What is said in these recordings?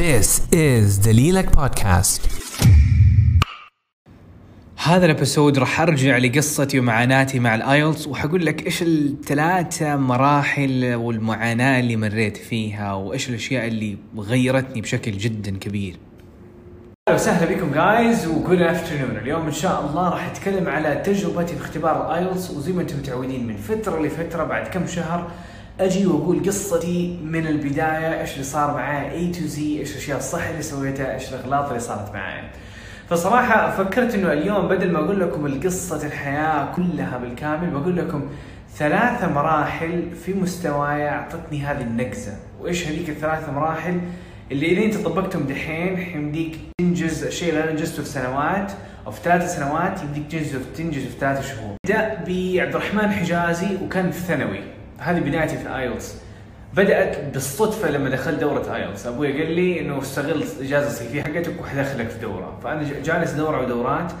This is دليلك بودكاست هذا ال episode راح أرجع لقصتي ومعاناتي مع ال IELTS وحقول لك إيش الثلاثة مراحل والمعاناة اللي مريت فيها وإيش الأشياء اللي غيرتني بشكل جدا كبير. أهلا وسهلا بكم guys و good afternoon اليوم إن شاء الله راح أتكلم على تجربتي في اختبار ال IELTS وزي ما أنتم متعودين من فترة لفترة بعد كم شهر أجي وأقول قصتي من البداية إيش اللي صار معايا اي تو زي إيش الأشياء الصح اللي سويتها إيش الأغلاط اللي صارت معايا فصراحة فكرت إنه اليوم بدل ما أقول لكم القصة الحياة كلها بالكامل بقول لكم ثلاثة مراحل في مستواي أعطتني هذه النقزة، وإيش هذيك الثلاثة مراحل؟ اللي إذا أنت طبقتهم دحين حيمديك تنجز الشيء اللي أنا انجزته في سنوات أو في ثلاث سنوات يمديك تنجزه تنجزه في ثلاث شهور. بدأ بعبد الرحمن حجازي وكان في ثانوي، هذه بدايتي في ال IELTS بدأت بالصدفة لما دخلت دورة IELTS أبوي قال لي إنه استغل الاجازه الصيفيه حقتك وحدخلك في دورة. فأنا جالس دورة ودورات.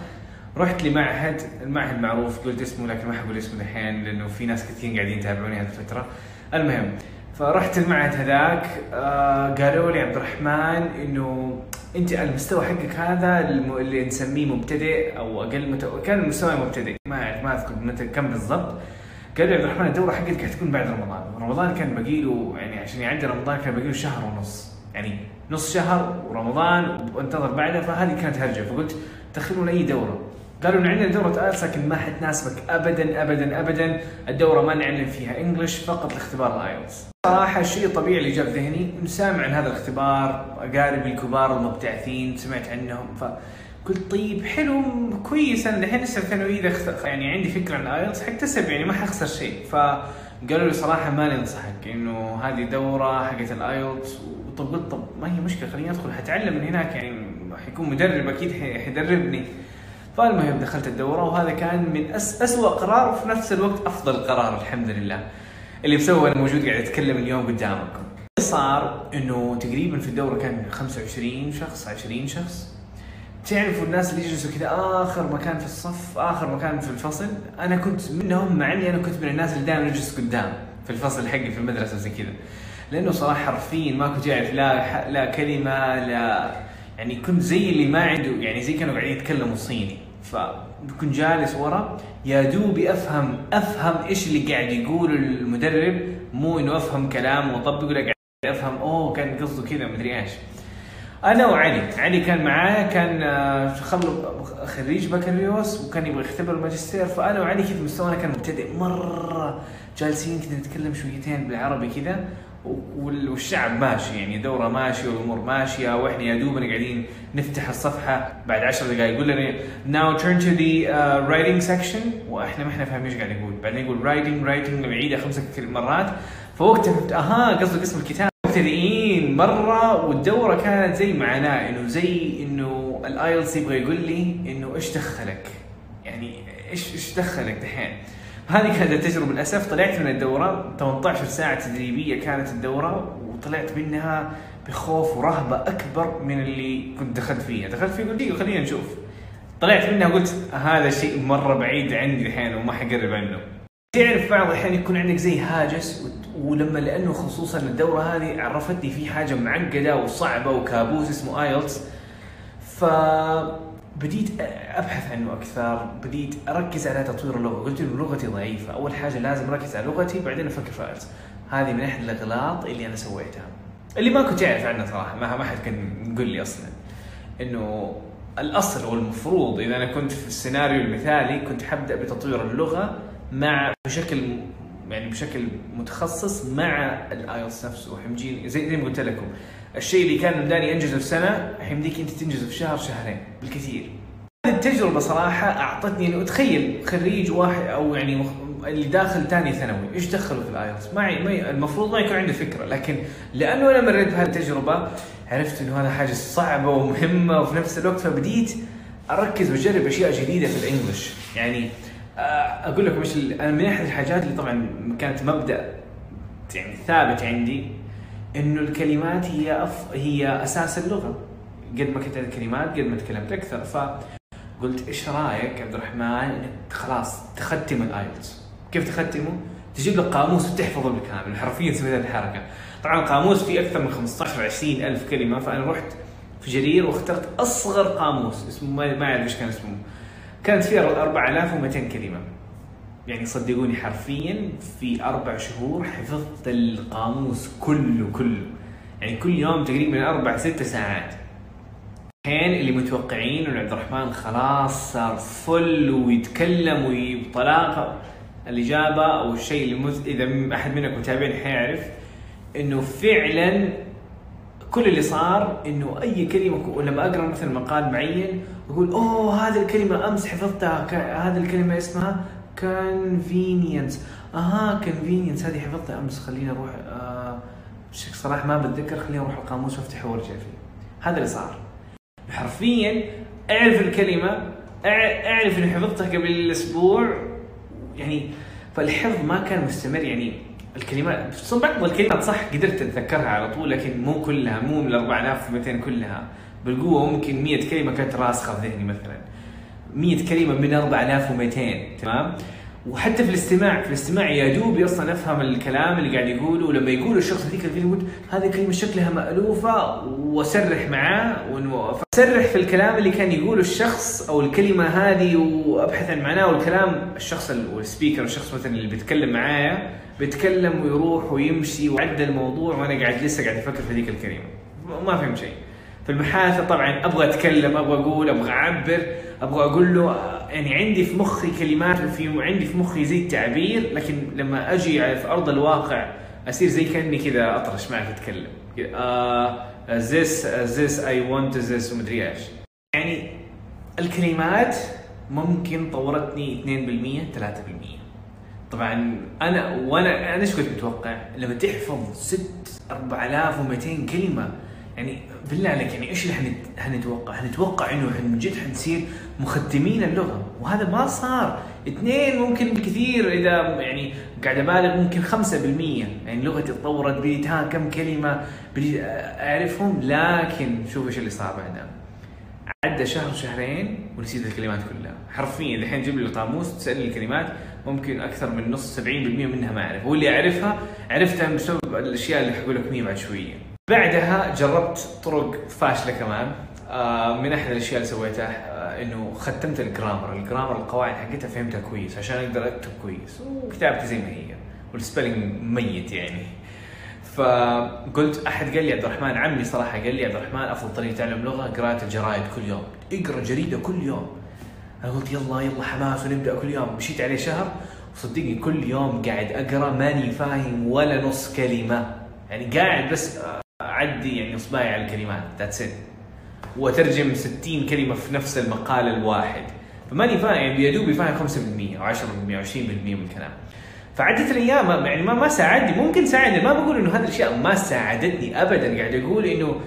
رحت لمعهد المعهد معروف قلت اسمه لكن ما حقول اسمه الحين لأنه في ناس كثير قاعدين يتابعوني هذه الفترة. المهم فرحت المعهد هذاك. آه قالوا لي عبد الرحمن إنه أنت المستوى حقك هذا اللي نسميه مبتدئ أو أقل متو... كان المستوى مبتدئ. ما أعرف ما أذكر كم بالضبط. قال لي عبد الرحمن الدوره حقتك حتكون بعد رمضان، رمضان كان باقي له يعني عشان يعدي رمضان كان باقي له شهر ونص، يعني نص شهر ورمضان وانتظر بعده فهذه كانت هرجة. فقلت دخلونا أي دورة. قالوا ان عندنا دورة IELTS لكن ما حتناسبك ابدا ابدا ابدا، الدورة ما نعلم فيها English فقط لاختبار ال IELTS. صراحة الشيء الطبيعي اللي في ذهني سامع عن هذا الاختبار، اقاربي الكبار المبتعثين سمعت عنهم. ف قلت طيب حلو كويس أنا الحين لسه ثانوي إذا يعني عندي فكرة عن IELTS حكتسب يعني ما حخسر شيء. فقالوا لي صراحة ما ننصحك إنه هذه دورة حقت ال IELTS وطب قلت طب ما هي مشكلة خليني أدخل حتعلم من هناك يعني حيكون مدرب أكيد حيدربني. فالمهم دخلت الدورة وهذا كان من أس اسوء قرار وفي نفس الوقت أفضل قرار الحمد لله. اللي بسوي أنا موجود قاعد أتكلم اليوم قدامكم. صار إنه تقريبا في الدورة كان 25 شخص 20 شخص. تعرفوا الناس اللي يجلسوا كذا آخر مكان في الصف آخر مكان في الفصل. أنا كنت منهم مع إني أنا كنت من الناس اللي دائما اجلس قدام في الفصل حقي في المدرسة زي كذا. لأنه صراحة حرفيا ما كنت اعرف لا لا كلمة لا يعني كنت زي اللي ما عنده يعني زي كانوا قاعدين يتكلموا صيني. فكنت جالس ورا يا دوبي أفهم أفهم إيش اللي قاعد يقوله المدرب مو إنه أفهم كلامه واطبقه لا قاعد أفهم أوه كان قصده كذا مدري إيش. أنا وعلي. علي كان معايا كان آه، خريج بكالوريوس وكان يبغى يختبر الماجستير. فأنا وعلي كذا مستوانا كان مبتدئ. مرة جالسين كذا نتكلم شويتين بالعربي كذا والشعب ماشي. يعني دوره ماشيه والأمور ماشية وإحنا يا دوبنا قاعدين نفتح الصفحة بعد 10 دقائق يقول لنا turn to the uh, writing section. وإحنا ما إحنا فاهمين إيش قاعد يقول بعدين يقول writing writing بعيدها خمسة مرات. فوقتها فهمت أها قصدك اسم الكتاب. مبتدئين مرة والدورة كانت زي معاناه إنه زي إنه الآيلتس يبغى يقول لي إنه إيش دخلك؟ يعني إيش إيش دخلك دحين؟ هذه كانت التجربة للأسف طلعت من الدورة 18 ساعة تدريبية كانت الدورة وطلعت منها بخوف ورهبة أكبر من اللي كنت دخلت فيها، دخلت فيه قلت خلينا نشوف. طلعت منها قلت هذا شيء مرة بعيد عندي الحين وما حقرب عنه. تعرف بعض الأحيان يكون عندك زي هاجس ولما لأنه خصوصا الدورة هذه عرفتني في حاجة معقدة وصعبة وكابوس اسمه IELTS. فبديت أبحث عنه أكثر بديت أركز على تطوير اللغة. قلت إنه لغتي ضعيفة. أول حاجة لازم أركز على لغتي بعدين أفكر في IELTS. هذه من احد الأغلاط اللي أنا سويتها. اللي ما كنت اعرف عنها صراحة ما ما حد كان يقول لي أصلا. إنه الأصل والمفروض إذا أنا كنت في السيناريو المثالي كنت حبدأ بتطوير اللغة مع بشكل يعني بشكل متخصص مع ال IELTS نفسه. حيمديني زي ما قلت لكم. الشيء اللي كان مداني انجزه في سنة حيمديك أنت تنجزه في شهر شهرين. بالكثير. هذه التجربة صراحة أعطتني إنه تخيل خريج واحد أو يعني اللي داخل ثاني ثانوي. إيش دخله في ال IELTS؟ ما المفروض ما يكون عنده فكرة لكن لأنه أنا مريت بهذه التجربة عرفت إنه هذا حاجة صعبة ومهمة وفي نفس الوقت فبديت أركز وأجرب أشياء جديدة في ال English يعني أقول لكم إيش أنا من أحد الحاجات اللي طبعا كانت مبدأ يعني ثابت عندي إنه الكلمات هي أف... هي أساس اللغة. قد ما كنت الكلمات قد ما تكلمت أكثر. فقلت إيش رأيك عبد الرحمن إنك خلاص تختم ال IELTS؟ كيف تختمه؟ تجيب لك قاموس وتحفظه بالكامل حرفيا سويت هذه الحركة. طبعا القاموس فيه أكثر من 15 20 ألف كلمة. فأنا رحت في جرير واخترت أصغر قاموس. اسمه ما أعرف إيش كان اسمه. كانت فيها 4200 كلمة. يعني صدقوني حرفيا في أربع شهور حفظت القاموس كله كله. يعني كل يوم تقريبا أربع ست ساعات. الحين اللي متوقعين انه عبد الرحمن خلاص صار فل ويتكلم وبطلاقه الاجابه أو الشيء اللي مز... إذا أحد منكم متابعين حيعرف إنه فعلا كل اللي صار إنه أي كلمة لما أقرأ مثلا مقال معين أقول أوه هذه الكلمة أمس حفظتها ك... هذه الكلمة اسمها convenience. أها convenience هذه حفظتها أمس خليني أروح آه صراحة ما بتذكر خليني أروح القاموس وافتحه وارجع فيه هذا اللي صار. حرفيا أعرف الكلمة أعرف إني حفظتها قبل أسبوع يعني فالحفظ ما كان مستمر يعني الكلمات بعض الكلمات صح قدرت أتذكرها على طول لكن مو كلها مو من 4200 كلها. بالقوة ممكن 100 كلمة كانت راسخة في ذهني مثلا. 100 كلمة من 4200 تمام؟ وحتى في الاستماع في الاستماع يا دوب أصلا افهم الكلام اللي قاعد يقوله ولما يقول الشخص هذيك الكلمة هذه كلمة شكلها مألوفة وأسرح معاه فاسرح في الكلام اللي كان يقوله الشخص أو الكلمة هذه وأبحث عن معناه. والكلام الشخص السبيكر الشخص مثلا اللي بيتكلم معايا بيتكلم ويروح ويمشي وعدى الموضوع وأنا قاعد لسه قاعد أفكر في ذيك الكلمة. ما فهم شيء. في المحادثه طبعا أبغى أتكلم أبغى أقول أبغى أعبر أبغى أقول له يعني عندي في مخي كلمات وفي عندي في مخي زي التعبير لكن لما أجي في أرض الواقع أصير زي كأني كذا أطرش ما اعرف اتكلم this this I want this ومدري إيش. يعني الكلمات ممكن طورتني 2% 3% طبعا أنا وأنا أنا إيش كنت متوقع؟ لما تحفظ 6 4200 كلمة يعني بالله عليك يعني إيش اللي حنتوقع؟ حنتوقع إنه من جد حنصير مختمين اللغة. وهذا ما صار. اثنين ممكن بكثير إذا يعني قاعد أبالغ ممكن 5% يعني لغتي تطورت بديت ها كم كلمة بديت أعرفهم. لكن شوف إيش اللي صار بعدها. عدى شهر شهرين ونسيت الكلمات كلها. حرفيا الحين جيب لي القاموس تسألني الكلمات ممكن أكثر من نص 70% منها ما أعرف. واللي أعرفها عرفتها بسبب الأشياء اللي حقول لكم بعد شوية. بعدها جربت طرق فاشلة كمان. آه من أحد الأشياء اللي سويتها آه إنه ختمت ال grammar، ال grammar القواعد حقتها فهمتها كويس عشان أقدر أكتب كويس. وكتابتي زي ما هي وال spelling ميت يعني. فقلت أحد قال لي عبد الرحمن عمي صراحة قال لي عبد الرحمن أفضل طريقة تعلم لغة قراءة الجرايد كل يوم، اقرأ جريدة كل يوم. أنا قلت يلا يلا حماس ونبدأ كل يوم، مشيت عليه شهر وصدقني كل يوم قاعد أقرأ ماني فاهم ولا نص كلمة، يعني قاعد بس أعدي يعني إصبعي على الكلمات. ذاتس ات وأترجم 60 كلمة في نفس المقال الواحد. فماني فاهم يعني يا دوبي فاهم 5% أو 10% أو 20% من الكلام. فعدت الأيام يعني ما ما ساعدني. ممكن ساعدني. ما بقول إنه هذه الأشياء ما ساعدتني ابدا. قاعد أقول إنه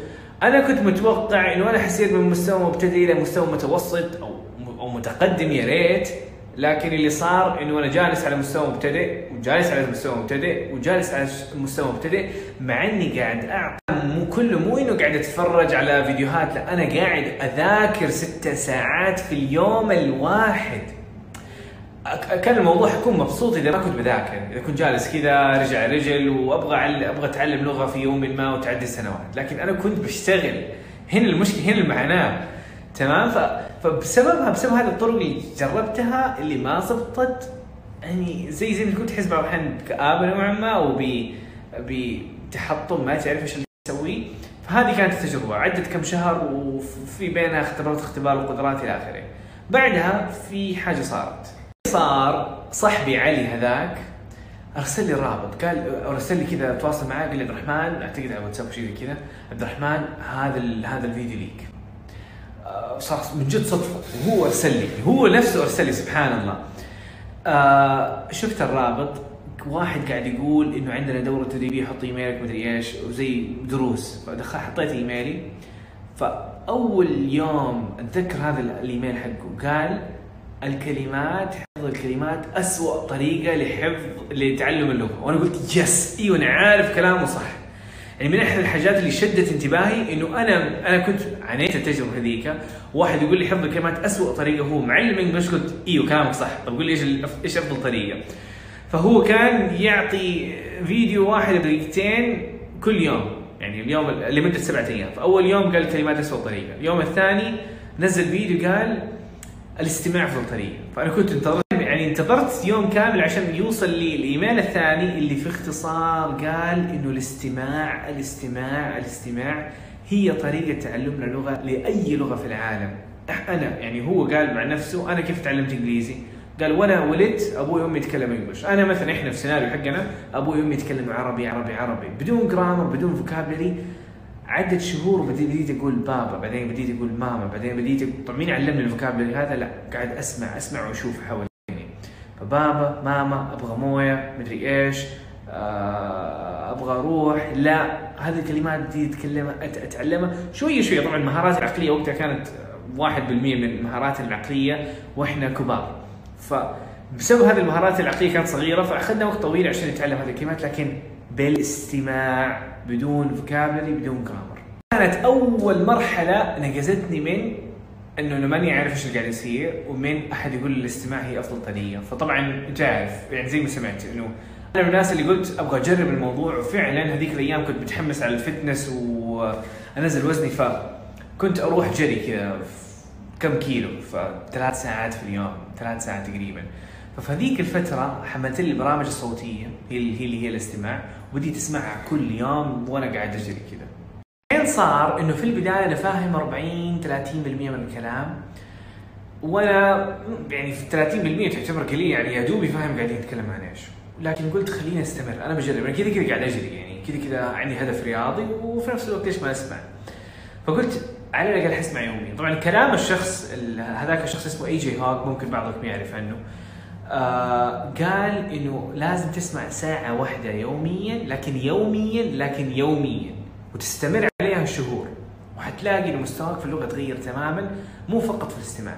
أنا كنت متوقع إنه أنا حسيت من مستوى مبتدئ إلى مستوى متوسط أو أو متقدم يا ريت. لكن اللي صار إنه أنا جالس على مستوى مبتدئ وجالس على مستوى مبتدئ وجالس على مستوى مبتدئ مع إني قاعد أعطي مو كله مو إنه قاعد أتفرج على فيديوهات لا أنا قاعد أذاكر ست ساعات في اليوم الواحد. كان الموضوع حكون مبسوط إذا ما كنت بذاكر. إذا كنت جالس كذا رجع رجل وأبغى أبغى أتعلم لغة في يوم ما وتعدي السنوات. لكن أنا كنت بشتغل. هنا المشكلة هنا المعاناة. تمام. فبسببها بسبب هذه الطرق اللي جربتها اللي ما زبطت يعني زي زي ما كنت تحس بعض الأحيان كآبه نوعا ما أو بتحطم ما تعرف إيش اللي تسويه فهذه كانت التجربة عدت كم شهر وفي بينها اختبرت اختبار القدرات إلى آخره. بعدها في حاجة صارت. صار صاحبي علي هذاك أرسل لي رابط قال أرسل لي كذا تواصل معي قال لي عبد الرحمن أعتقد على واتساب شيء زي كذا عبد الرحمن هذا هذا الفيديو ليك. صار من جد صدفة. وهو أرسل لي هو نفسه أرسل لي سبحان الله. آه شفت الرابط؟ واحد قاعد يقول إنه عندنا دورة تدريبية حط إيميلك مدري إيش وزي دروس. فدخل حطيت إيميلي. فأول يوم أتذكر هذا الإيميل حقه. قال الكلمات حفظ الكلمات أسوأ طريقة لحفظ لتعلم اللغة. وأنا قلت يس. إيوه أنا عارف كلامه صح. يعني من أحد الحاجات اللي شدت انتباهي إنه أنا أنا كنت عانيت التجربة هذيك. واحد يقول لي حفظ الكلمات اسوء طريقة هو معلم إنجلش قلت أيوه كلامك صح. طب قول لي إيش إيش أفضل طريقة؟ فهو كان يعطي فيديو واحد دقيقتين كل يوم. يعني اليوم لمدة سبعة أيام. فأول يوم قال الكلمات اسوء طريقة. اليوم الثاني نزل فيديو قال الاستماع أفضل طريقة. فأنا كنت انتظرت يعني انتظرت يوم كامل عشان يوصل لي الإيميل الثاني اللي في اختصار قال إنه الاستماع الاستماع الاستماع هي طريقة تعلمنا لغة لأي لغة في العالم. أنا يعني هو قال مع نفسه أنا كيف تعلمت إنجليزي؟ قال وأنا ولدت أبوي وأمي يتكلموا English أنا مثلا إحنا في السيناريو حقنا أبوي وأمي يتكلموا عربي عربي عربي. بدون grammar بدون vocabulary عدة شهور بديت أقول بابا بعدين بديت أقول ماما بعدين بديت طب مين علمني الفوكابلري هذا؟ لا قاعد أسمع أسمع وأشوف حولي. فبابا ماما أبغى موية مدري إيش آه، أبغى أروح لا هذه الكلمات دي اتكلمها أتعلمها شوية شوية طبعا المهارات العقلية وقتها كانت 1% من المهارات العقلية وإحنا كبار. فبسبب هذه المهارات العقلية كانت صغيرة فأخذنا وقت طويل عشان نتعلم هذه الكلمات لكن بالاستماع بدون vocabulary بدون grammar كانت أول مرحلة نقزتني من إنه أنا ماني عارف إيش اللي قاعد يصير ومن أحد يقول الاستماع هي أفضل طريقة فطبعا انت عارف يعني زي ما سمعت إنه أنا من الناس اللي قلت أبغى أجرب الموضوع وفعلا هذيك الأيام كنت متحمس على ال fitness وأنزل وزني فكنت أروح جري كذا كم كيلو فثلاث ساعات في اليوم ثلاث ساعات تقريبا ففي هذيك الفترة حملت لي البرامج الصوتية هي اللي هي الاستماع وبديت اسمعها كل يوم وأنا قاعد أجري كذا. بعدين صار إنه في البداية أنا فاهم 40 30% من الكلام. وأنا يعني في 30% تعتبر قليل يعني يا دوبي فاهم قاعدين نتكلم عن إيش. لكن قلت خليني أستمر أنا بجرب. أنا كذا كذا قاعد أجري يعني كذا كذا عندي هدف رياضي وفي نفس الوقت ليش ما أسمع؟ فقلت على الأقل حسمع يوميا طبعا كلام الشخص هذاك الشخص اسمه A.J. Hoge ممكن بعضكم يعرف عنه. آه قال إنه لازم تسمع ساعة واحدة يوميا لكن يوميا لكن يوميا. وتستمر عليها شهور وحتلاقي ان مستواك في اللغة تغير تماما مو فقط في الاستماع.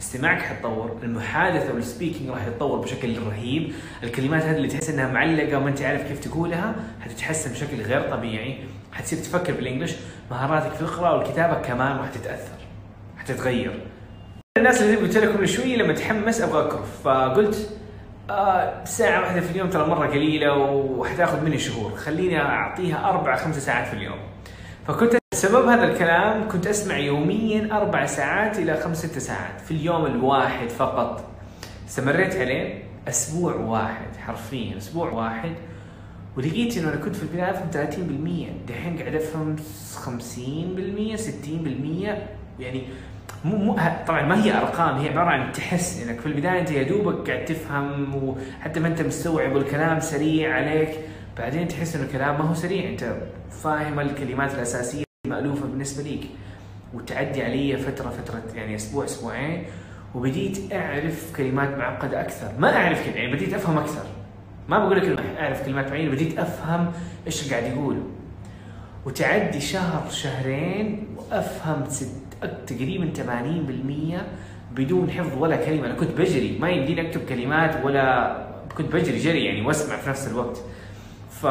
استماعك حتطور المحادثة والسبيكينج راح يتطور بشكل رهيب. الكلمات هذه اللي تحس إنها معلقة وما أنت عارف كيف تقولها حتتحسن بشكل غير طبيعي. حتصير تفكر بالإنجلش مهاراتك في القراءة والكتابة كمان راح تتأثر حتتغير. الناس اللي قلت لكم شوي لما اتحمس أبغى أكرف فقلت آه ساعة واحدة في اليوم ترى مرة قليلة وحتاخذ مني شهور. خليني أعطيها أربع خمسة ساعات في اليوم. فكنت بسبب هذا الكلام كنت أسمع يوميا أربع ساعات إلى خمس ست ساعات في اليوم الواحد فقط. استمريت عليه أسبوع واحد حرفيا أسبوع واحد. ولقيت إنه أنا كنت في البداية أفهم 30% دحين قاعد أفهم 50% 60% يعني مو مو طبعا ما هي أرقام هي عبارة عن تحس إنك في البداية أنت يا دوبك قاعد تفهم وحتى ما أنت مستوعب والكلام سريع عليك بعدين تحس إنه الكلام ما هو سريع. أنت فاهم الكلمات الأساسية المألوفة بالنسبة ليك. وتعدي علي فترة فترة يعني أسبوع أسبوعين وبديت أعرف كلمات معقدة أكثر. ما أعرف كذا يعني بديت أفهم أكثر. ما بقول لك أعرف كلمات معينة بديت أفهم إيش قاعد يقول. وتعدي شهر شهرين وأفهم ست تقريبا 80% بدون حفظ ولا كلمة. أنا كنت بجري ما يمديني أكتب كلمات ولا كنت بجري جري يعني وأسمع في نفس الوقت. ف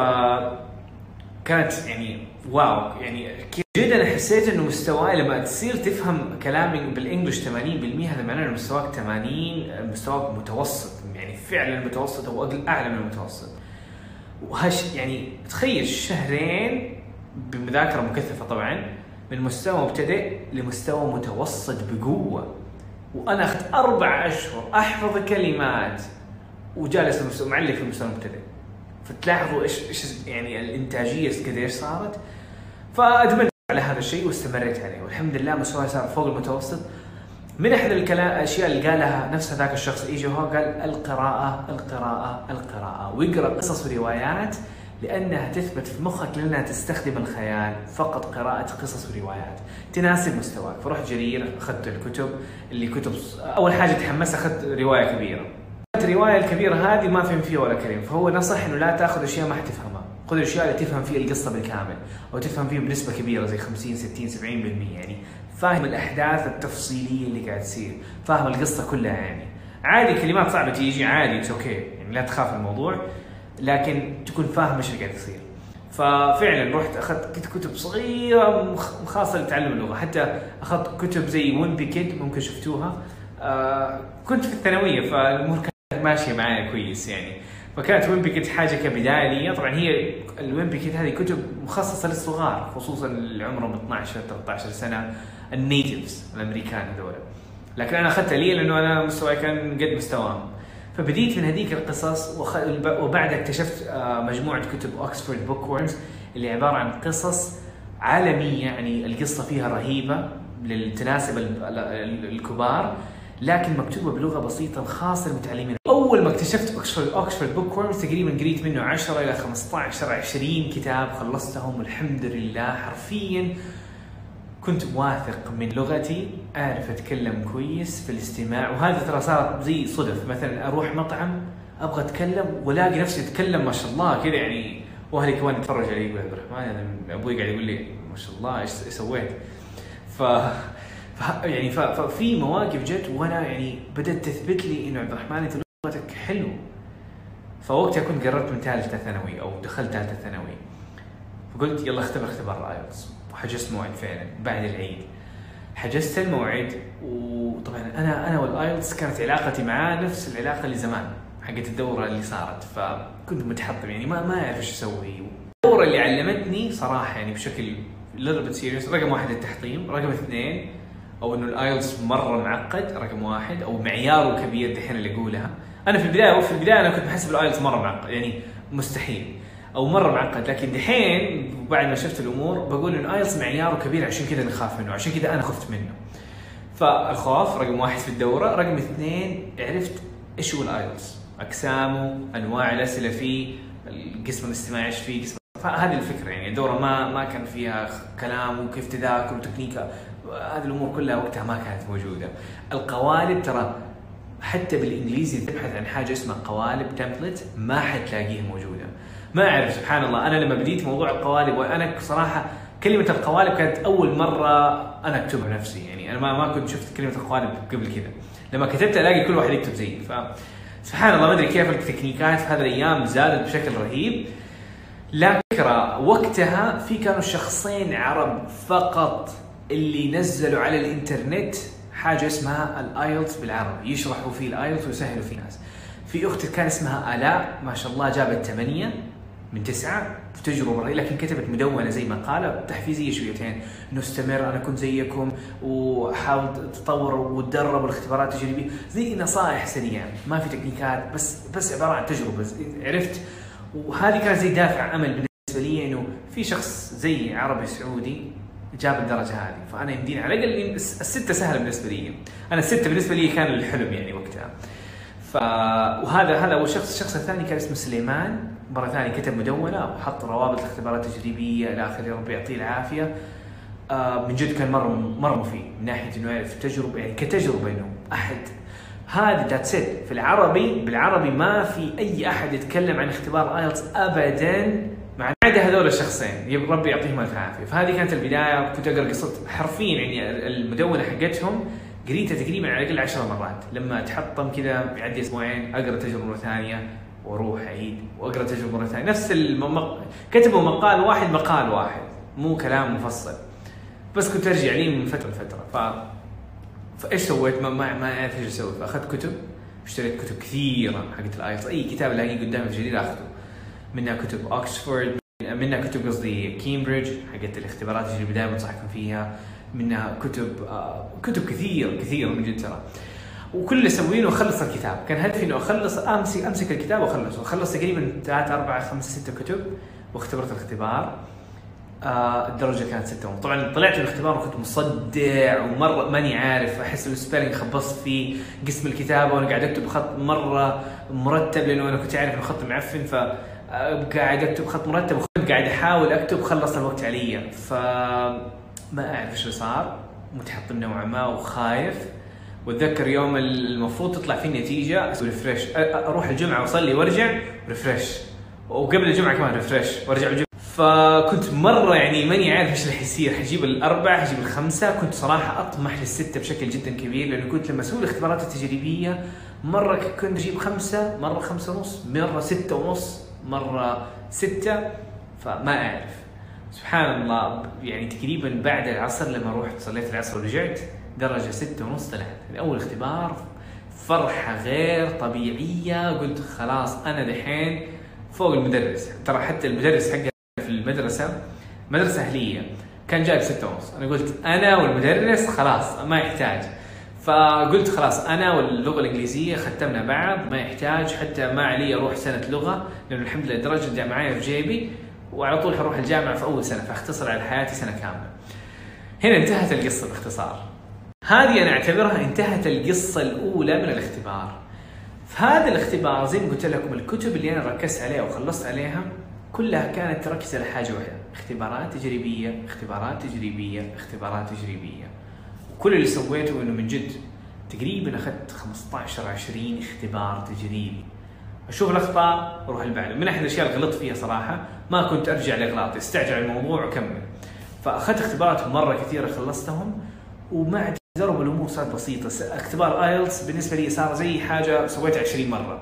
كانت يعني واو يعني جدا حسيت إنه مستواي لما تصير تفهم كلامي بالإنجلش 80% هذا معناه إنه مستواك 80 مستواك متوسط يعني فعلا متوسط أو أعلى من المتوسط. وهش يعني تخيل شهرين بمذاكرة مكثفة طبعا من مستوى مبتدئ لمستوى متوسط بقوة. وأنا أخذت أربع أشهر أحفظ كلمات وجالس معلق في المستوى المبتدئ فتلاحظوا إيش إيش يعني الإنتاجية قديش صارت؟ فأدمنت على هذا الشيء واستمريت عليه والحمد لله مستواي صار فوق المتوسط. من احد الكلام الأشياء اللي قالها نفس هذاك الشخص إيجي هو قال القراءة القراءة القراءة. ويقرأ قصص وروايات لأنها تثبت في مخك لأنها تستخدم الخيال فقط قراءة قصص وروايات. تناسب مستواك. فرحت جرير أخذت الكتب. اللي كتب أول حاجة تحمست أخذت رواية كبيرة. الرواية الكبيرة هذه ما فهم فيها ولا كلمه فهو نصح إنه لا تأخذ أشياء ما حتفهمها خذ الأشياء اللي تفهم فيها القصة بالكامل أو تفهم فيها بنسبة كبيرة زي 50 60 70% يعني فاهم الأحداث التفصيلية اللي قاعد تصير فاهم القصة كلها يعني. عادي كلمات صعبة تيجي عادي it's okay يعني لا تخاف الموضوع لكن تكون فاهم إيش اللي قاعد يصير. ففعلا رحت أخذت كتب صغيرة خاصه لتعلم اللغة. حتى أخذت كتب زي Wimpy Kid ممكن شفتوها. آه كنت في الثانوية فالامور ماشية معايا كويس يعني. فكانت Wimpy حاجة كبداية. لي طبعا هي ال Wimpy هذه كتب مخصصة للصغار خصوصا اللي عمرهم 12 13 سنة ال natives الأمريكان هذول. لكن أنا أخذتها لي لأنه أنا مستواي كان قد مستواهم. فبديت من هذيك القصص. وبعدها اكتشفت آه، مجموعة كتب Oxford Bookworms اللي عبارة عن قصص عالمية يعني القصة فيها رهيبة للتناسب الكبار لكن مكتوبة بلغة بسيطة خاصة للمتعلمين. اكتشفت Oxford Oxford Bookworms تقريبا قريت منه 10 إلى 15 20 كتاب خلصتهم والحمد لله حرفيا كنت واثق من لغتي أعرف أتكلم كويس في الاستماع وهذا ترى صار زي صدف مثلا أروح مطعم أبغى أتكلم والاقي نفسي أتكلم ما شاء الله كذا يعني وأهلي كمان يتفرج علي يقول عبد الرحمن أنا أبوي قاعد يقول لي ما شاء الله إيش سويت؟ ف يعني ففي مواقف جت وأنا يعني بدأت تثبت لي إنه عبد الرحمن لغتك حلو فوقتها كنت قربت من ثالثة ثانوي أو دخلت ثالثة ثانوي فقلت يلا اختبر اختبار الآيلتس. وحجزت موعد فعلا بعد العيد. حجزت الموعد وطبعا أنا أنا والآيلتس كانت علاقتي معاه نفس العلاقة اللي زمان حقت الدورة اللي صارت. فكنت متحطم يعني ما ما أعرف إيش أسوي. الدورة اللي علمتني صراحة يعني بشكل little serious رقم واحد التحطيم رقم اثنين أو إنه الآيلتس مرة معقد رقم واحد أو معياره كبير دحين اللي أقولها. أنا في البدايه في البداية أنا كنت بحسب الايلتس مرة معقد يعني مستحيل أو مرة معقد. لكن دحين بعد ما شفت الأمور بقول انه ايلتس معياره كبير عشان كذا نخاف منه عشان كذا أنا خفت منه. فالخوف رقم واحد في الدورة رقم اثنين عرفت إيش هو الايلتس اقسامه أنواع الأسئلة فيه القسم الاستماعي إيش فيه قسم فهذه الفكرة يعني الدورة ما ما كان فيها كلام وكيف تذاكر وتكنيك هذه الأمور كلها وقتها ما كانت موجودة. القوالب ترى حتى بالإنجليزي تبحث عن حاجة اسمها قوالب template ما حتلاقيها موجودة. ما أعرف سبحان الله أنا لما بديت موضوع القوالب وأنا صراحة كلمة القوالب كانت أول مرة أنا أكتبها نفسي يعني أنا ما ما كنت شفت كلمة القوالب قبل كذا. لما كتبت ألاقي كل واحد يكتب زيي. ف سبحان الله ما أدري كيف التكنيكات في هذه الأيام زادت بشكل رهيب. لكن وقتها في كانوا شخصين عرب فقط اللي نزلوا على الإنترنت حاجة اسمها الآيلتس بالعربي. يشرحوا فيه الآيلتس ويسهلوا فيه الناس. في أختي كان اسمها ألاء ما شاء الله جابت ثمانية من تسعة في تجربة لكن كتبت مدونة زي ما قال تحفيزية شويتين إنه استمر أنا كنت زيكم وحاول تطور وتدرب والاختبارات التجريبية. زي نصائح سريعة ما في تكنيكات بس بس عبارة عن تجربة. عرفت؟ وهذه كانت زي دافع امل بالنسبة لي إنه في شخص زي عربي سعودي جاب الدرجة هذه. فأنا يمديني على الأقل الستة سهلة بالنسبة لي. أنا الستة بالنسبة لي كان الحلم يعني وقتها. ف وهذا هذا اول شخص الشخص الثاني كان اسمه سليمان. مرة ثانية كتب مدونة وحط روابط الاختبارات التجريبية إلى آخره. ربي يعطيه العافية. آه من جد كان مرة مرة مفيد من ناحية إنه يعرف تجربه يعني كتجربة إنه أحد. هذه that's في العربي بالعربي ما في أي أحد يتكلم عن اختبار آيلتس ابدا ما عدا هذول الشخصين ربي يعطيهم الف عافية. فهذه كانت البداية كنت أقرأ قصة حرفيا يعني المدونة حقتهم قريتها تقريبا على الأقل 10 مرات. لما أتحطم كذا يعدي أسبوعين أقرأ تجربة مرة ثانية وأروح أعيد وأقرأ تجربة مرة ثانية. نفس المق... كتبوا مقال واحد مقال واحد مو كلام مفصل. بس كنت أرجع لي من فترة لفترة. ف فإيش سويت؟ ما ما, ما أعرف إيش أسوي. فأخذت كتب اشتريت كتب كثيرة حقت الايلتس أي كتاب الاقيه قدامي في جرير أخذه. منها كتب اوكسفورد منها كتب قصدي كامبريدج حقت الاختبارات اللي دائما انصحكم فيها منها كتب آه كتب كثير كثير من جد ترى. وكل اللي اسويه أخلص الكتاب. كان هدفي إنه أخلص أمسك أمسك الكتاب وأخلصه. أخلص تقريبا ثلاث أربع خمس ست كتب واختبرت الاختبار. آه الدرجة كانت ستة. طبعا طلعت الاختبار وكنت مصدع ومرة ماني عارف أحس السبيلنج خبصت في قسم الكتابه وأنا قاعد أكتب خط مرة مرتب لأنه أنا كنت عارف إنه خط معفن ف قاعد اكتب خط مرتب قاعد احاول اكتب خلص الوقت علي. ف ما اعرف اللي صار. متحطم نوعا ما وخايف. واتذكر يوم المفروض تطلع فيه النتيجة أسوي refresh أروح الجمعة وأصلي وأرجع refresh وقبل الجمعة كمان refresh وأرجع الجمعة. فكنت مرة يعني ماني عارف إيش اللي حيصير حجيب الاربعه حجيب الخمسة. كنت صراحة أطمح للستة بشكل جدا كبير لأنه كنت لما أسوي الاختبارات التجريبية مرة كنت أجيب خمسة مرة خمسة ونص مرة ستة ونص. مرة ستة فما أعرف. سبحان الله يعني تقريبا بعد العصر لما رحت صليت العصر ورجعت درجة ستة ونص طلعت. أول اختبار فرحة غير طبيعية. قلت خلاص أنا دحين فوق المدرس. ترى حتى المدرس حقي في المدرسة مدرسة أهلية كان جايب ستة ونص. أنا قلت أنا والمدرس خلاص ما يحتاج. فقلت خلاص أنا واللغة الإنجليزية ختمنا بعض ما يحتاج حتى ما علي أروح سنة لغة لأنه الحمد لله درجة معايا في جيبي وعلى طول حروح الجامعة في أول سنة فأختصر على حياتي سنة كاملة. هنا انتهت القصة باختصار. هذه أنا أعتبرها انتهت القصة الأولى من الاختبار. في هذا الاختبار زي ما قلت لكم الكتب اللي أنا ركزت عليها وخلصت عليها كلها كانت تركز على حاجة واحدة، اختبارات تجريبية، اختبارات تجريبية، اختبارات تجريبية. وكل اللي سويته إنه من جد تقريبا أخذت 15 20 اختبار تجريبي. أشوف الأخطاء وأروح اللي من أحد الأشياء اللي غلطت فيها صراحة ما كنت أرجع لاغلاطي، استعجل الموضوع وكمل. فأخذت اختبارات مرة كثيرة خلصتهم ومع تجارب الأمور صارت بسيطة، اختبار آيلتس بالنسبة لي صار زي حاجة سويتها 20 مرة.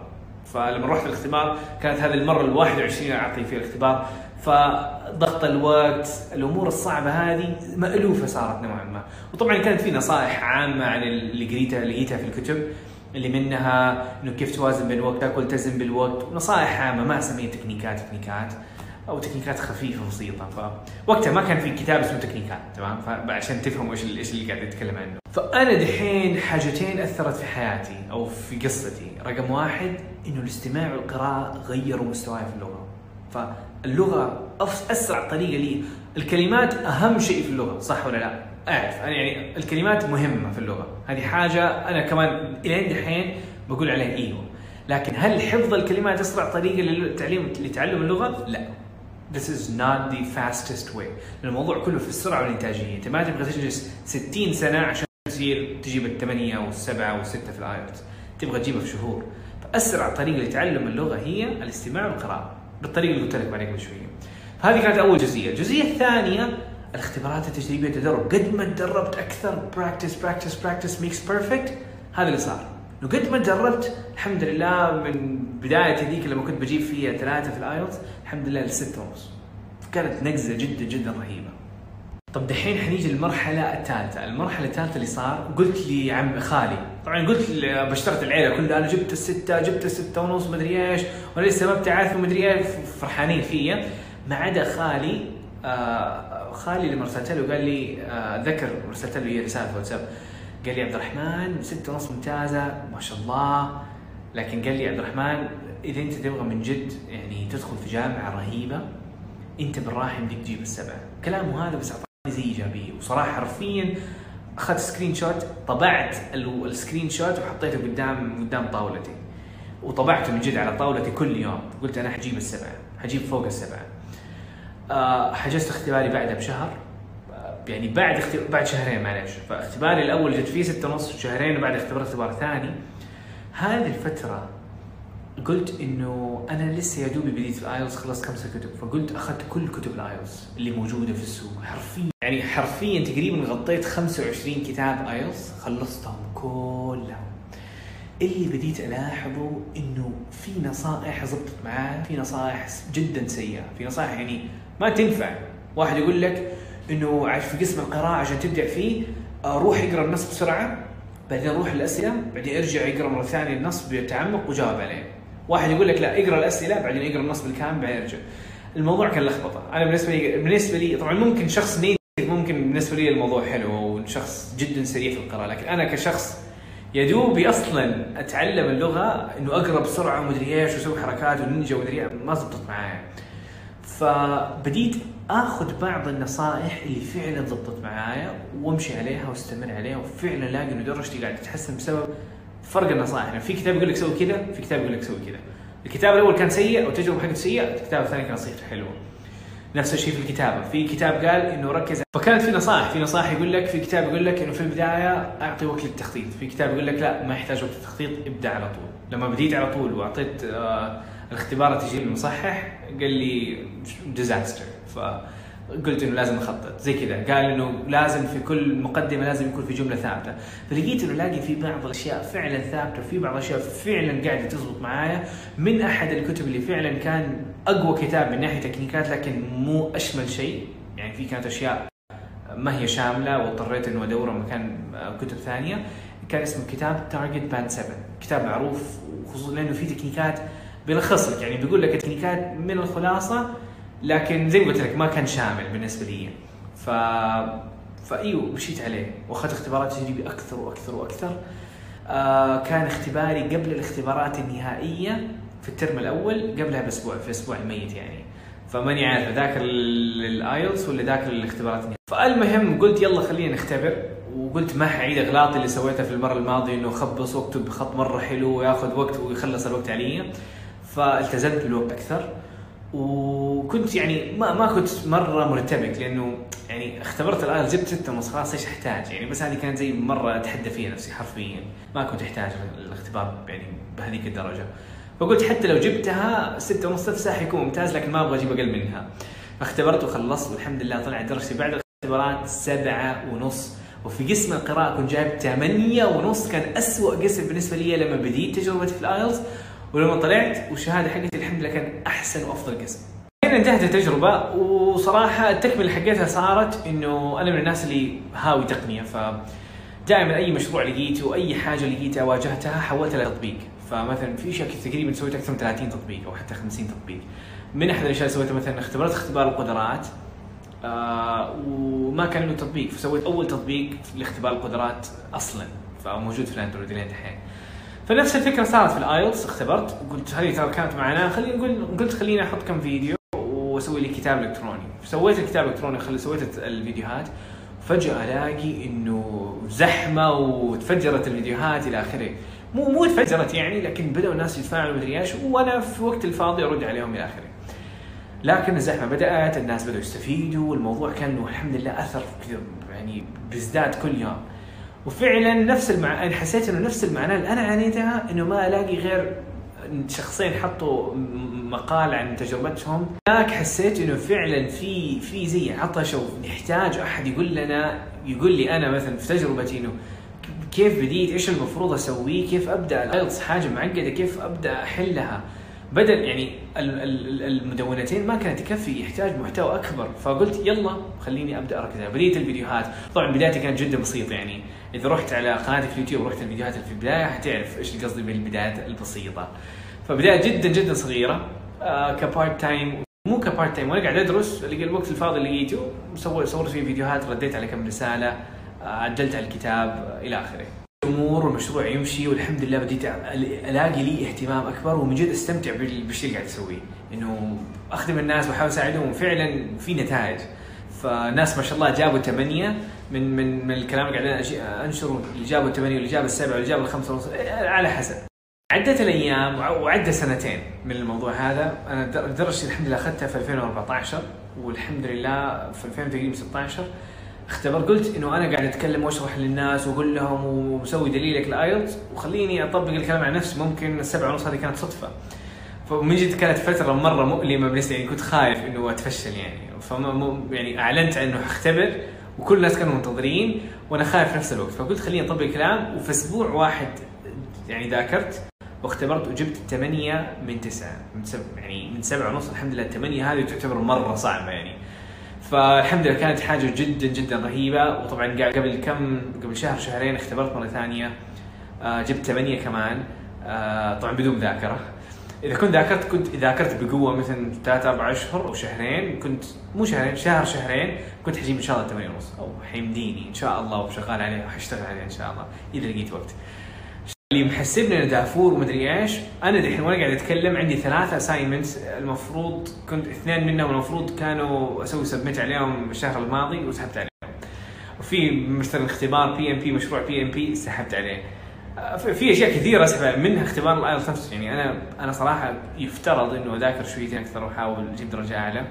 فلما رحت الاختبار كانت هذه المرة ال 21 أعطي فيها الاختبار فضغط الوقت الأمور الصعبة هذه مألوفة صارت نوعا ما. وطبعا كانت في نصائح عامة عن اللي قريتها لقيتها في الكتب اللي منها إنه كيف توازن بين وقتك والتزم بالوقت. نصائح عامة ما اسميها تكنيكات تكنيكات أو تكنيكات خفيفة بسيطة. فوقتها ما كان في كتاب اسمه تكنيكات تمام؟ فعشان تفهموا إيش إيش اللي قاعد اتكلم عنه. فأنا دحين حاجتين أثرت في حياتي أو في قصتي. رقم واحد إنه الاستماع والقراءة غيروا مستواي في اللغة. فاللغة أسرع طريقة لي. الكلمات أهم شيء في اللغة صح ولا لا؟ أعرف أنا يعني الكلمات مهمة في اللغة. هذه حاجة أنا كمان إلين دحين بقول عليها أيوه لكن هل حفظ الكلمات أسرع طريقة للتعليم لتعلم اللغة؟ لا. This is not the fastest way. الموضوع كله في السرعة والإنتاجية. أنت ما تبغى تجلس 60 سنة عشان تصير تجيب الثمانية والسبعة والستة في الـ IELTS تبغى تجيبها في شهور. فأسرع طريقة لتعلم اللغة هي الاستماع والقراءة. بالطريقة اللي قلت لك عليها قبل شوية. هذه كانت أول جزئية. الجزئية الثانية الاختبارات التجريبية التدرب قد ما تدربت أكثر practice practice practice makes perfect هذا اللي صار. قد ما جربت الحمد لله من بداية ذيك لما كنت بجيب فيها ثلاثة في الايلتس الحمد لله لستة ونص. كانت نقزة جدا جدا رهيبة. طب دحين حنيجي للمرحلة الثالثة، المرحلة الثالثة اللي صار قلت لي عم خالي، طبعا قلت بشترط العيلة كلها أنا جبت الستة جبت الستة ونص مدري إيش، ولسه ما بتعرف مدري إيش فرحانين فيا، ما عدا خالي آه خالي لما رسلت له قال لي آه ذكر رسلت له هي رسالة في واتساب. قال لي عبد الرحمن ستة ونص ممتازة ما شاء الله. لكن قال لي عبد الرحمن إذا أنت تبغى من جد يعني تدخل في جامعة رهيبة أنت بالراحة يمديك تجيب السبعة، كلامه هذا بس زي إيجابية. وصراحة حرفيا أخذت screenshot طبعت ال screenshot وحطيته قدام قدام طاولتي. وطبعته من جد على طاولتي كل يوم. قلت أنا حجيب السبعة حجيب فوق السبعة. أه حجزت اختباري بعدها بشهر. يعني بعد اختبار بعد شهرين معلش فاختباري الأول جت فيه ستة ونص شهرين وبعد اختبار اختبار ثاني. هذه الفترة قلت إنه أنا لسه يا دوبي بديت في ال IELTS خلصت خمسة كتب فقلت أخذت كل كتب ال IELTS اللي موجودة في السوق. حرفيا يعني حرفيا تقريبا غطيت 25 كتاب IELTS خلصتهم كلهم. اللي بديت ألاحظه إنه في نصائح زبطت معايا في نصائح جدا سيئة. في نصائح يعني ما تنفع. واحد يقول لك إنه في قسم القراءة عشان تبدع فيه روح اقرأ النص بسرعة بعدين روح الأسئلة بعدين ارجع اقرأ مرة ثانية النص بتعمق وجاوب عليه. واحد يقول لك لا اقرأ الأسئلة بعدين اقرا النص بالكامل بعدين ارجع الموضوع كان لخبطة. أنا بالنسبة لي بالنسبة لي طبعا ممكن شخص نيتف ممكن بالنسبة لي الموضوع حلو وشخص جدا سريع في القراءة لكن أنا كشخص يا دوبي أصلا أتعلم اللغة إنه أقرأ بسرعة ومدري إيش وأسوي حركات ونينجا ومدري ما زبطت معايا. فبديت آخذ بعض النصائح اللي فعلا زبطت معايا وأمشي عليها وأستمر عليها وفعلا ألاقي إنه درجتي قاعدة تتحسن بسبب فرق النصائح يعني في كتاب يقول لك سوي كذا في كتاب يقول لك سوي كذا. الكتاب الأول كان سيء أو التجربه حقته سيئة الكتاب الثاني كان نصيحته حلوة. نفس الشيء في الكتابة. في كتاب قال إنه ركز. فكانت في نصائح. في نصائح يقول لك في كتاب يقول لك إنه في البداية أعطي وقت للتخطيط. في كتاب يقول لك لا ما يحتاج وقت للتخطيط ابدأ على طول. لما بديت على طول وأعطيت آه الاختبار التجريبي المصحح قال لي disaster ف قلت إنه لازم أخطط. زي كذا. قال إنه لازم في كل مقدمة لازم يكون في جملة ثابتة. فلقيت إنه لاقي في بعض الأشياء فعلا ثابتة وفي بعض الأشياء فعلا قاعدة تزبط معايا. من أحد الكتب اللي فعلا كان أقوى كتاب من ناحية تكنيكات لكن مو أشمل شيء. يعني في كانت أشياء ما هي شاملة واضطريت إنه أدور مكان آه، كتب ثانية. كان اسمه كتاب Target Band 7 كتاب معروف وخصوصا لأنه فيه تكنيكات بيلخص لك. يعني بيقول لك التكنيكات من الخلاصة لكن زي ما قلت لك ما كان شامل بالنسبة لي. ف فايوه مشيت عليه واخذت اختبارات تجريبي أكثر وأكثر وأكثر. آه كان اختباري قبل الاختبارات النهائية في ال term الأول قبلها بأسبوع في الأسبوع الميت يعني. فماني عارف ذاك ال IELTS ولا ذاك الاختبارات النهائية. فالمهم قلت يلا خلينا نختبر وقلت ما حعيد اغلاطي اللي سويتها في المرة الماضية إنه اخبص واكتب بخط مرة حلو وياخذ وقت ويخلص الوقت علي. فالتزمت بالوقت أكثر. وكنت يعني ما ما كنت مرة مرتبك لأنه يعني اختبرت الايل جبت ستة ونص خلاص إيش أحتاج؟ يعني بس هذه كانت زي مرة أتحدى فيها نفسي حرفيا. ما كنت أحتاج الاختبار يعني بهذيك الدرجة. فقلت حتى لو جبتها ستة ونص نفسها حيكون ممتاز لكن ما أبغى أجيب أقل منها. فاختبرت وخلصت والحمد لله طلعت درجتي بعد الاختبارات سبعة ونص. وفي قسم القراءة كنت جايب ثمانية ونص كان أسوأ قسم بالنسبة لي لما بديت تجربتي في ال IELTS ولما طلعت والشهادة حقتي الحمد لله كان أحسن وأفضل قسم. هنا انتهت التجربة وصراحة التكملة حقتها صارت إنه أنا من الناس اللي هاوي تقنية. ف دائما أي مشروع لقيته واي حاجة لقيتها واجهتها حولتها لتطبيق. فمثلا في أشياء تقريبا سويت أكثر من 30 تطبيق أو حتى 50 تطبيق. من أحد الأشياء اللي سويتها مثلا اختبرت اختبار القدرات. آه وما كان له تطبيق فسويت أول تطبيق لاختبار القدرات أصلا. فموجود في الأندرويد لين دحين فنفس الفكرة صارت في ال IELTS اختبرت وقلت هذه ترى كانت معنا. خلينا نقول قلت خليني أحط كم فيديو وأسوي لي كتاب إلكتروني. سويت الكتاب الالكتروني خلي سويت الفيديوهات. فجأة ألاقي إنه زحمة وتفجرت الفيديوهات إلى آخره. مو مو تفجرت يعني لكن بدأوا الناس يتفاعلوا مدري إيش وأنا في وقت الفاضي أرد عليهم إلى آخره. لكن الزحمة بدأت الناس بدأوا يستفيدوا والموضوع كان الحمد لله أثر يعني بيزداد كل يوم. وفعلا نفس المع... أنا حسيت إنه نفس المعاناه اللي أنا عانيتها إنه ما ألاقي غير شخصين حطوا مقال عن تجربتهم. هناك حسيت إنه فعلا في في زي عطش نحتاج أحد يقول لنا يقول لي أنا مثلا في تجربتي إنه كيف بديت إيش المفروض اسويه كيف أبدأ الأيلتس حاجة معقدة كيف أبدأ أحلها. بدل يعني المدونتين ما كانت تكفي يحتاج محتوى أكبر. فقلت يلا خليني أبدأ أركز بديت الفيديوهات. طبعا بدايتي كانت جدا بسيطة يعني. إذا رحت على قناتي في اليوتيوب ورحت الفيديوهات اللي في البداية حتعرف إيش قصدي بالبدايات البسيطة. فبداية جدا جدا صغيرة آه ك part time مو ك part time وأنا قاعد أدرس اللي الوقت الفاضي اللي لقيته صورت فيه فيديوهات رديت على كم رسالة آه عدلت على الكتاب إلى آخره. الأمور والمشروع يمشي والحمد لله بديت ألاقي لي اهتمام أكبر ومن جد أستمتع بالشيء اللي قاعد أسويه. إنه أخدم الناس وأحاول أساعدهم وفعلا في نتائج. فناس ما شاء الله جابوا ثمانية من من من الكلام اللي قاعدين انشره اللي جابوا ثمانية واللي جاب السبعة واللي جاب الخمسة ونص على حسب. عدت الأيام وعدى سنتين من الموضوع هذا. أنا درجتي الحمد لله أخذتها في 2014 والحمد لله في 2016 اختبر قلت إنه أنا قاعد أتكلم وأشرح للناس وأقول لهم ومسوي دليلك الايلتس وخليني أطبق الكلام على نفسي. ممكن السبعه ونص هذه كانت صدفة. فمن جد كانت فترة مرة مؤلمة بالنسبة لي يعني كنت خايف إنه أتفشل يعني. فما يعني أعلنت إنه حختبر. وكل الناس كانوا منتظرين وأنا خايف في نفس الوقت. فقلت خليني أطبق الكلام وفي أسبوع واحد يعني ذاكرت واختبرت وجبت 8 من 9 من سب يعني من 7 ونص الحمد لله الثمانية هذه تعتبر مرة صعبة يعني. فالحمد لله كانت حاجة جدا جدا رهيبة وطبعا قبل كم قبل شهر شهرين اختبرت مرة ثانية. آه، جبت ثمانيه كمان. آه، طبعا بدون ذاكره إذا كنت ذاكرت كنت ذاكرت بقوة مثلا ثلاث أربع أشهر أو شهرين كنت مو شهرين شهر شهرين كنت حجيب إن شاء الله 8 ونص أو حيمديني إن شاء الله وشغال عليه وحشتغل عليه إن شاء الله إذا لقيت وقت. اللي محسبني أنا دافور ومدري إيش أنا دحين وأنا قاعد أتكلم عندي ثلاثة assignments المفروض كنت اثنين منهم المفروض كانوا أسوي submit عليهم الشهر الماضي وسحبت عليهم. وفي مثلا اختبار بي ام بي مشروع بي ام بي سحبت عليه. في أشياء كثيرة أسحب منها اختبار ال IELTS نفسه يعني أنا أنا صراحة يفترض إنه أذاكر شويتين أكثر واحاول أجيب درجة أعلى.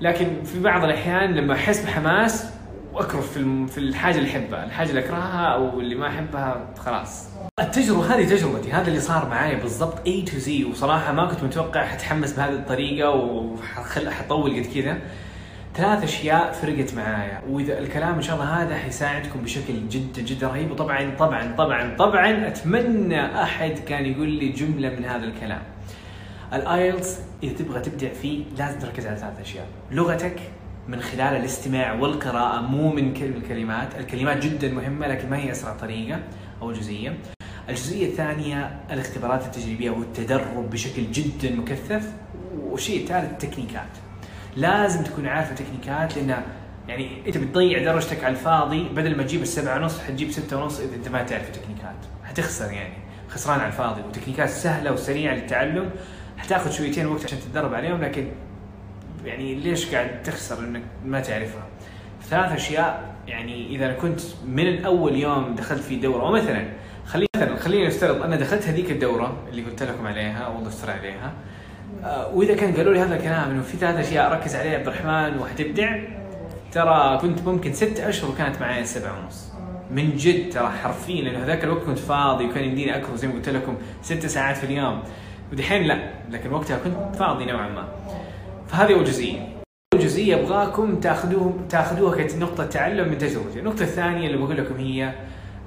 لكن في بعض الأحيان لما أحس بحماس واكره في في الحاجة اللي أحبها، الحاجة اللي أكرهها أو اللي ما أحبها خلاص. التجربة هذه تجربتي. هذا اللي صار معي بالضبط A to Z. وصراحة ما كنت متوقع حتحمس بهذه الطريقة وحطول قد كذا. ثلاث أشياء فرقت معايا. وإذا الكلام إن شاء الله هذا حيساعدكم بشكل جدا جدا رهيب. وطبعا طبعا طبعا طبعا أتمنى أحد كان يقول لي جملة من هذا الكلام. الآيلتس إذا تبغى تبدع فيه لازم تركز على ثلاث أشياء. لغتك من خلال الاستماع والقراءة مو من كل الكلمات، الكلمات جدا مهمة لكن ما هي أسرع طريقة أو جزئية. الجزئية الثانية الاختبارات التجريبية والتدرب بشكل جدا مكثف. والشيء الثالث التكنيكات. لازم تكون عارفة تكنيكات لأن يعني إنت بتضيع درجتك على الفاضي بدل ما تجيب السبعة ونص حتجيب ستة ونص إذا أنت ما تعرف التكنيكات. حتخسر يعني خسران على الفاضي وتكنيكات سهلة وسريعة للتعلم. حتاخذ شويتين وقت عشان تتدرب عليهم لكن يعني ليش قاعد تخسر انك ما تعرفها؟ ثلاث أشياء يعني إذا كنت من الأول يوم دخلت في دورة ومثلا خلينا مثلا خلينا نفترض أنا دخلت هذيك الدورة اللي قلت لكم عليها والله يستر عليها. وإذا كان قالوا لي هذا الكلام إنه في ثلاث أشياء ركز عليها عبد الرحمن وحتبدع ترى كنت ممكن ست أشهر وكانت معي سبعة ونص. من جد ترى حرفيا لأنه هذاك الوقت كنت فاضي وكان يمديني اكل زي ما قلت لكم ست ساعات في اليوم. ودحين لا لكن وقتها كنت فاضي نوعا ما. فهذه أول جزئية. جزئية أبغاكم تاخذوه تأخذوها كنقطه تعلم من تجربتي النقطة الثانية اللي بقول لكم هي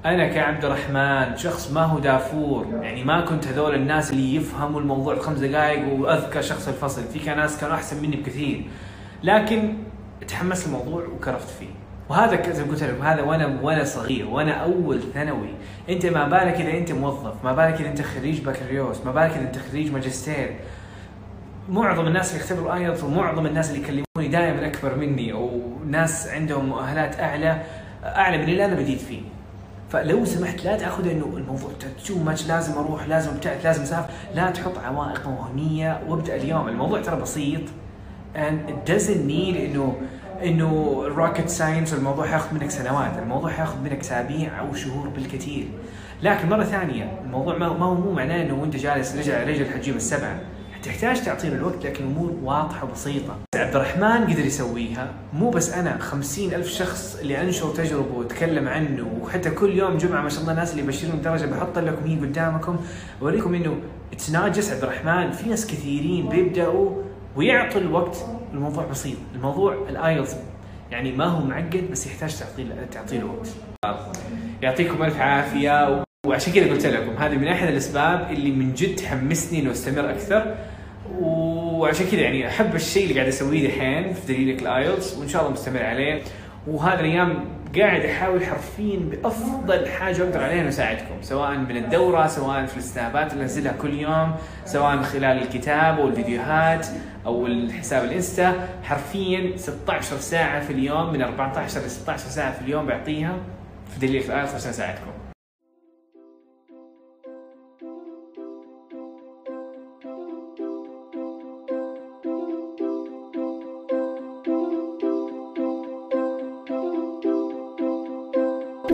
أنا كعبد الرحمن شخص ما هو دافور. يعني ما كنت هذول الناس اللي يفهموا الموضوع خمس دقائق وأذكى شخص الفصل. في ناس كانوا أحسن مني بكثير. لكن تحمست الموضوع وكرفت فيه. وهذا زي ما قلت لكم هذا وأنا وأنا صغير وأنا أول ثانوي. أنت ما بالك إذا أنت موظف ما بالك إذا أنت خريج بكالوريوس ما بالك إذا أنت خريج ماجستير. معظم الناس اللي يختبروا IELTS ومعظم الناس اللي يكلموني دائما أكبر مني أو ناس عندهم مؤهلات أعلى أعلى من اللي أنا بديت فيه. فلو سمحت لا تأخذ إنه الموضوع too much لازم أروح لازم ابتعد لازم أسافر. لا تحط عوائق وهميه وابدأ اليوم. الموضوع ترى بسيط. And it doesn't need انه إنه rocket science الموضوع حياخذ منك سنوات. الموضوع حياخذ منك أسابيع أو شهور بالكثير. لكن مرة ثانية الموضوع ما هو مو معناه إنه وأنت جالس رجع رجل حتجيب السبعه تحتاج تعطيه الوقت لكن الأمور واضحة وبسيطة. عبد الرحمن قدر يسويها. مو بس أنا خمسين ألف شخص اللي انشر تجربة وتكلم عنه وحتى كل يوم جمعة ما شاء الله الناس اللي يبشرون درجة بحط لكم هي قدامكم. أوريكم إنه It's not عبد الرحمن في ناس كثيرين بيبدأوا ويعطوا الوقت. الموضوع بسيط. الموضوع ال IELTS يعني ما هو معقد بس يحتاج تعطيه تعطيه وقت. يعطيكم ألف عافية. وعشان كذا قلت لكم هذه من أحد الأسباب اللي من جد حمسني إنه أستمر أكثر. وعشان كذا يعني أحب الشيء اللي قاعد أسويه دحين في دليلك ال IELTS وإن شاء الله مستمر عليه. وهذه الأيام قاعد أحاول حرفيا بأفضل حاجة أقدر عليها إنه أساعدكم سواء من الدورة سواء في السنابات اللي أنزلها كل يوم سواء من خلال الكتاب أو الفيديوهات أو الحساب ال Insta. حرفيا 16 ساعة في اليوم من 14 ل 16 ساعة في اليوم بعطيها في دليل ال IELTS عشان أساعدكم.